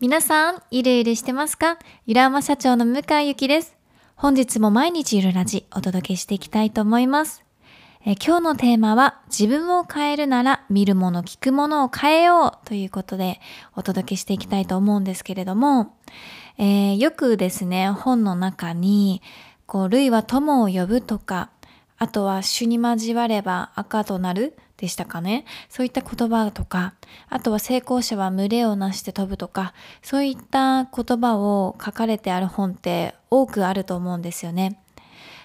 皆さん、いるいるしてますか？ゆらま社長の向井ゆきです。本日も毎日ゆるラジお届けしていきたいと思います。え今日のテーマは自分を変えるなら見るもの聞くものを変えようということでお届けしていきたいと思うんですけれども、えーよくですね、本の中に、こう、類は友を呼ぶとか、あとは主に交われば赤となるでしたかね？そういった言葉とか、あとは成功者は群れをなして飛ぶとか、そういった言葉を書かれてある本って多くあると思うんですよね。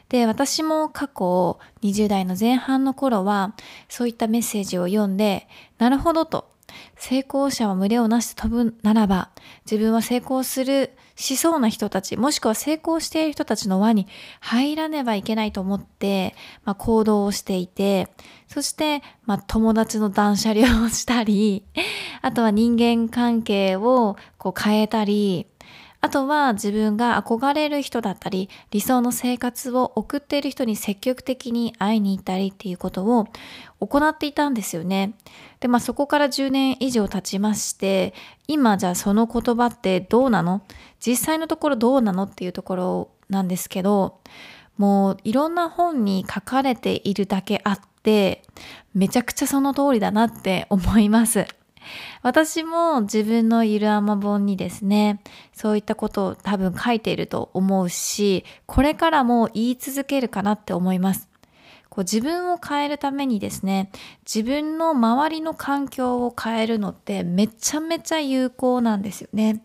で、私も過去20代の前半の頃は、そういったメッセージを読んで、なるほどと、成功者は群れをなして飛ぶならば、自分は成功する、しそうな人たち、もしくは成功している人たちの輪に入らねばいけないと思って、まあ、行動をしていて、そして、まあ、友達の断捨離をしたり、あとは人間関係をこう変えたり、あとは自分が憧れる人だったり、理想の生活を送っている人に積極的に会いに行ったりっていうことを行っていたんですよね。で、まあそこから10年以上経ちまして、今じゃあその言葉ってどうなの？実際のところどうなのっていうところなんですけど、もういろんな本に書かれているだけあって、めちゃくちゃその通りだなって思います。私も自分のゆるあま本にですね、そういったことを多分書いていると思うし、これからも言い続けるかなって思います。こう自分を変えるためにですね、自分の周りの環境を変えるのってめちゃめちゃ有効なんですよね。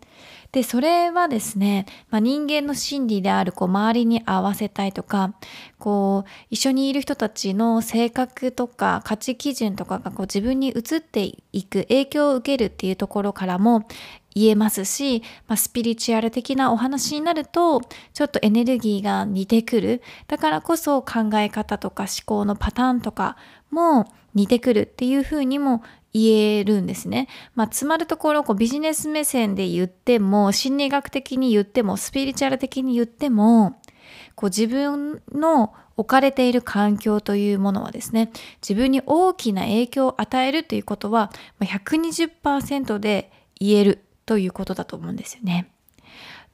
で、それはですね、まあ、人間の心理であるこう周りに合わせたいとか、こう一緒にいる人たちの性格とか価値基準とかがこう自分に移っていく影響を受けるっていうところからも言えますし、まあ、スピリチュアル的なお話になるとちょっとエネルギーが似てくる。だからこそ考え方とか思考のパターンとかも似てくるっていうふうにも言えるんですね。まあ、つまるところ、こうビジネス目線で言っても、心理学的に言っても、スピリチュアル的に言っても、こう自分の置かれている環境というものはですね、自分に大きな影響を与えるということは、120%で言えるということだと思うんですよね。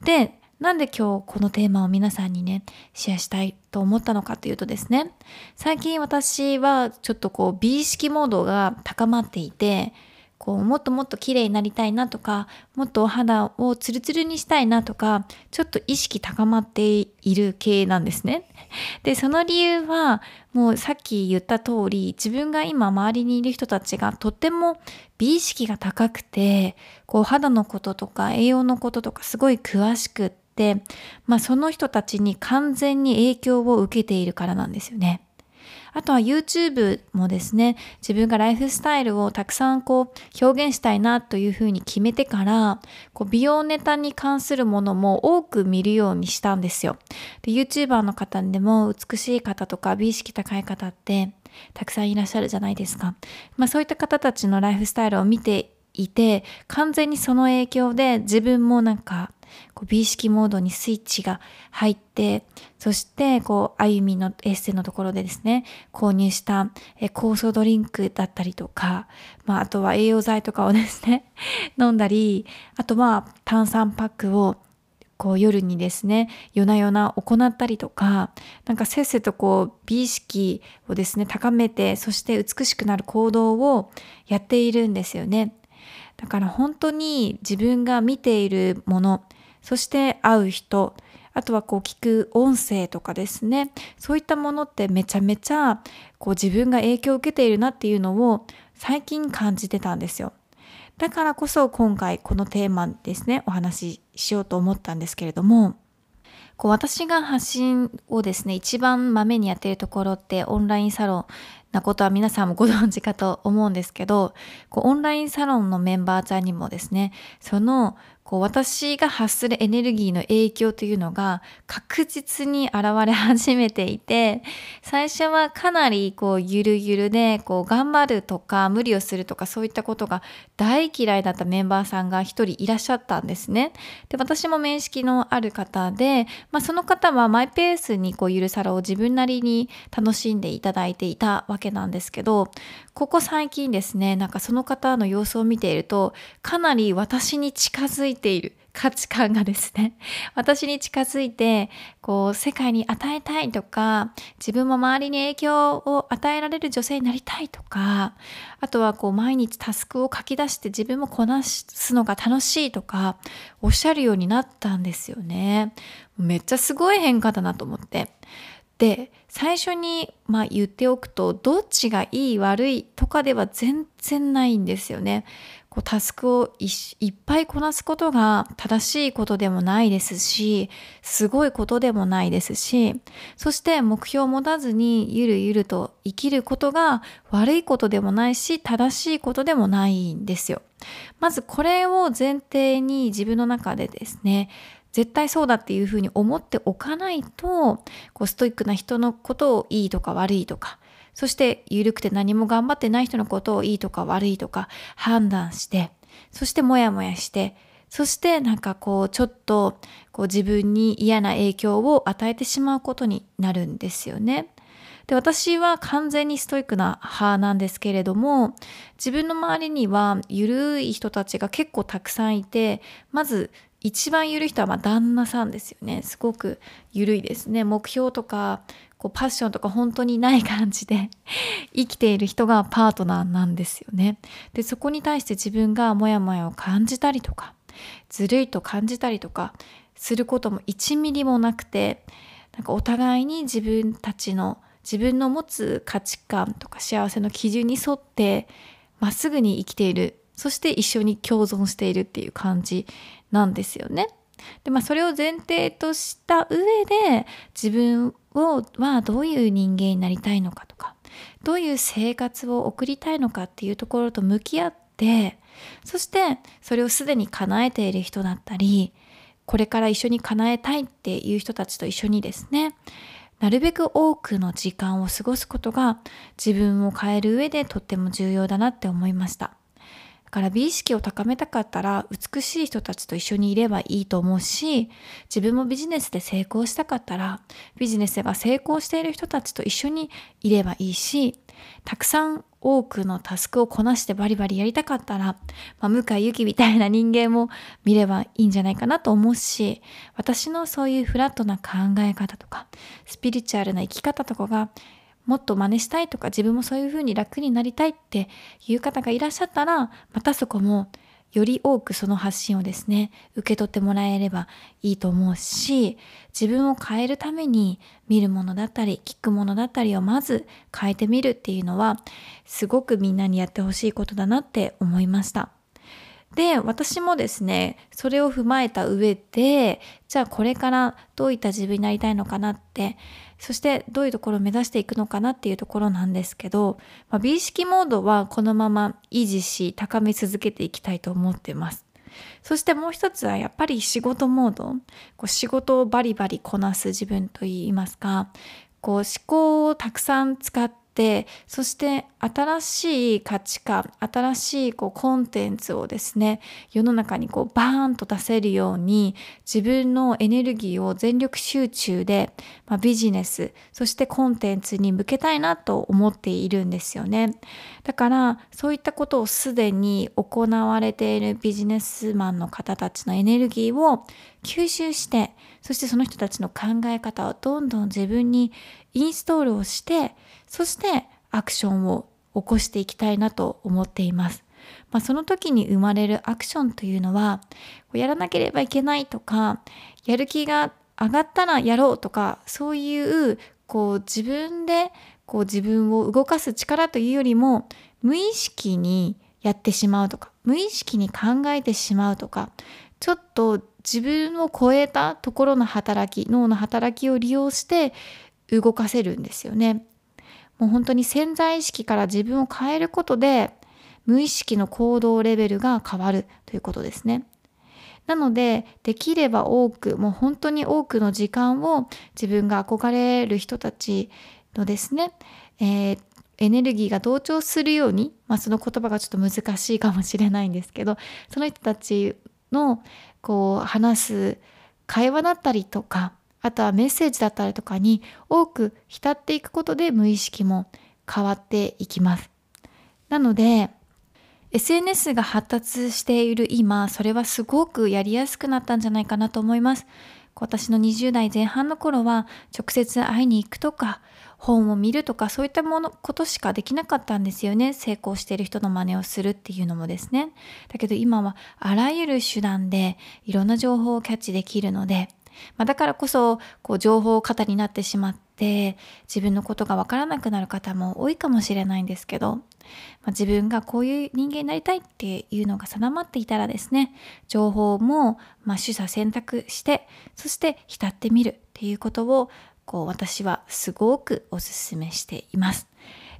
で、なんで今日このテーマを皆さんにね、シェアしたいと思ったのかというとですね、最近私はちょっとこう美意識モードが高まっていて、こうもっともっと綺麗になりたいなとか、もっとお肌をツルツルにしたいなとか、ちょっと意識高まっている系なんですね。で、その理由は、もうさっき言った通り、自分が今周りにいる人たちがとっても美意識が高くて、こう肌のこととか栄養のこととかすごい詳しくって、まあその人たちに完全に影響を受けているからなんですよね。あとは YouTube もですね、自分がライフスタイルをたくさんこう表現したいなというふうに決めてから、こう美容ネタに関するものも多く見るようにしたんですよ。で、YouTuber の方でも美しい方とか美意識高い方ってたくさんいらっしゃるじゃないですか。まあそういった方たちのライフスタイルを見ていて、完全にその影響で自分もなんかこう美意識モードにスイッチが入って、そして、こう、歩みのエッセのところでですね、購入したえ酵素ドリンクだったりとか、まあ、あとは栄養剤とかをですね、飲んだり、あとは炭酸パックをこう夜にですね、夜な夜な行ったりとか、なんかせっせとこう美意識をですね、高めて、そして美しくなる行動をやっているんですよね。だから本当に自分が見ているもの、そして会う人、あとはこう聞く音声とかですね、そういったものってめちゃめちゃこう自分が影響を受けているなっていうのを最近感じてたんですよ。だからこそ今回このテーマですね、お話ししようと思ったんですけれども、こう私が発信をですね、一番まめにやっているところってオンラインサロンなことは皆さんもご存知かと思うんですけど、こうオンラインサロンのメンバーさんにもですね、そのこう私が発するエネルギーの影響というのが確実に現れ始めていて、最初はかなりこうゆるゆるで、こう頑張るとか無理をするとかそういったことが大嫌いだったメンバーさんが一人いらっしゃったんですね。で、私も面識のある方で、まあその方はマイペースにこうゆるさらを自分なりに楽しんでいただいていたわけなんですけど、ここ最近ですね、なんかその方の様子を見ていると、かなり私に近づいいている価値観がですね、私に近づいて、こう、世界に与えたいとか、自分も周りに影響を与えられる女性になりたいとか、あとはこう、毎日タスクを書き出して自分もこなすのが楽しいとか、おっしゃるようになったんですよね。めっちゃすごい変化だなと思って。で、最初に、まあ、言っておくと、どっちがいい悪いとかでは全然ないんですよね。こうタスクをいっぱいこなすことが正しいことでもないですし、すごいことでもないですし、そして目標を持たずにゆるゆると生きることが悪いことでもないし、正しいことでもないんですよ。まずこれを前提に自分の中でですね、絶対そうだっていうふうに思っておかないと、こうストイックな人のことをいいとか悪いとか、そして緩くて何も頑張ってない人のことをいいとか悪いとか判断して、そしてモヤモヤして、そしてなんかこうちょっとこう自分に嫌な影響を与えてしまうことになるんですよね。で、私は完全にストイックな派なんですけれども、自分の周りには緩い人たちが結構たくさんいて、まず一番緩い人はま旦那さんですよね。すごく緩いですね。目標とかこうパッションとか本当にない感じで 生きている人がパートナーなんですよね。で、そこに対して自分がモヤモヤを感じたりとか、ずるいと感じたりとかすることも1ミリもなくて、なんかお互いに自分たちの自分の持つ価値観とか幸せの基準に沿ってまっすぐに生きている。そして一緒に共存しているっていう感じなんですよね。で、まあそれを前提とした上で自分をはどういう人間になりたいのかとかどういう生活を送りたいのかっていうところと向き合ってそしてそれをすでに叶えている人だったりこれから一緒に叶えたいっていう人たちと一緒にですねなるべく多くの時間を過ごすことが自分を変える上でとっても重要だなって思いました。から美意識を高めたかったら美しい人たちと一緒にいればいいと思うし、自分もビジネスで成功したかったらビジネスが成功している人たちと一緒にいればいいし、たくさん多くのタスクをこなしてバリバリやりたかったら、まあ、向井ゆきみたいな人間も見ればいいんじゃないかなと思うし、私のそういうフラットな考え方とか、スピリチュアルな生き方とかがもっと真似したいとか自分もそういうふうに楽になりたいっていう方がいらっしゃったらまたそこもより多くその発信をですね受け取ってもらえればいいと思うし自分を変えるために見るものだったり聞くものだったりをまず変えてみるっていうのはすごくみんなにやってほしいことだなって思いました。で、私もですね、それを踏まえた上で、じゃあこれからどういった自分になりたいのかなって、そしてどういうところを目指していくのかなっていうところなんですけど、まあ、美意識モードはこのまま維持し高め続けていきたいと思ってます。そしてもう一つはやっぱり仕事モード。こう仕事をバリバリこなす自分といいますか、こう思考をたくさん使ってってそして新しい価値観新しいこうコンテンツをですね世の中にこうバーンと出せるように自分のエネルギーを全力集中で、まあ、ビジネスそしてコンテンツに向けたいなと思っているんですよね。だからそういったことをすでに行われているビジネスマンの方たちのエネルギーを吸収してそしてその人たちの考え方をどんどん自分にインストールをしてそしてアクションを起こしていきたいなと思っています。まあ、その時に生まれるアクションというのはやらなければいけないとかやる気が上がったらやろうとかそういうこう自分でこう自分を動かす力というよりも無意識にやってしまうとか無意識に考えてしまうとかちょっと自分を超えたところの働き脳の働きを利用して動かせるんですよね。もう本当に潜在意識から自分を変えることで無意識の行動レベルが変わるということですね。なのでできれば多くもう本当に多くの時間を自分が憧れる人たちのですね、えー、エネルギーが同調するように、まあ、その言葉がちょっと難しいかもしれないんですけどその人たちのこう話す会話だったりとかあとはメッセージだったりとかに多く浸っていくことで無意識も変わっていきます。なので SNS が発達している今、それはすごくやりやすくなったんじゃないかなと思います。私の20代前半の頃は直接会いに行くとか本を見るとかそういったものことしかできなかったんですよね成功している人の真似をするっていうのもですねだけど今はあらゆる手段でいろんな情報をキャッチできるのでまあ、だからこそこう情報過多になってしまって自分のことがわからなくなる方も多いかもしれないんですけど、まあ、自分がこういう人間になりたいっていうのが定まっていたらですね情報もま取捨選択してそして浸ってみるっていうことをこう私はすごくお勧めしています。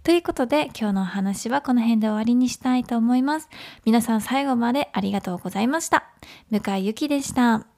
ということで今日のお話はこの辺で終わりにしたいと思います。皆さん最後までありがとうございました。向井ゆきでした。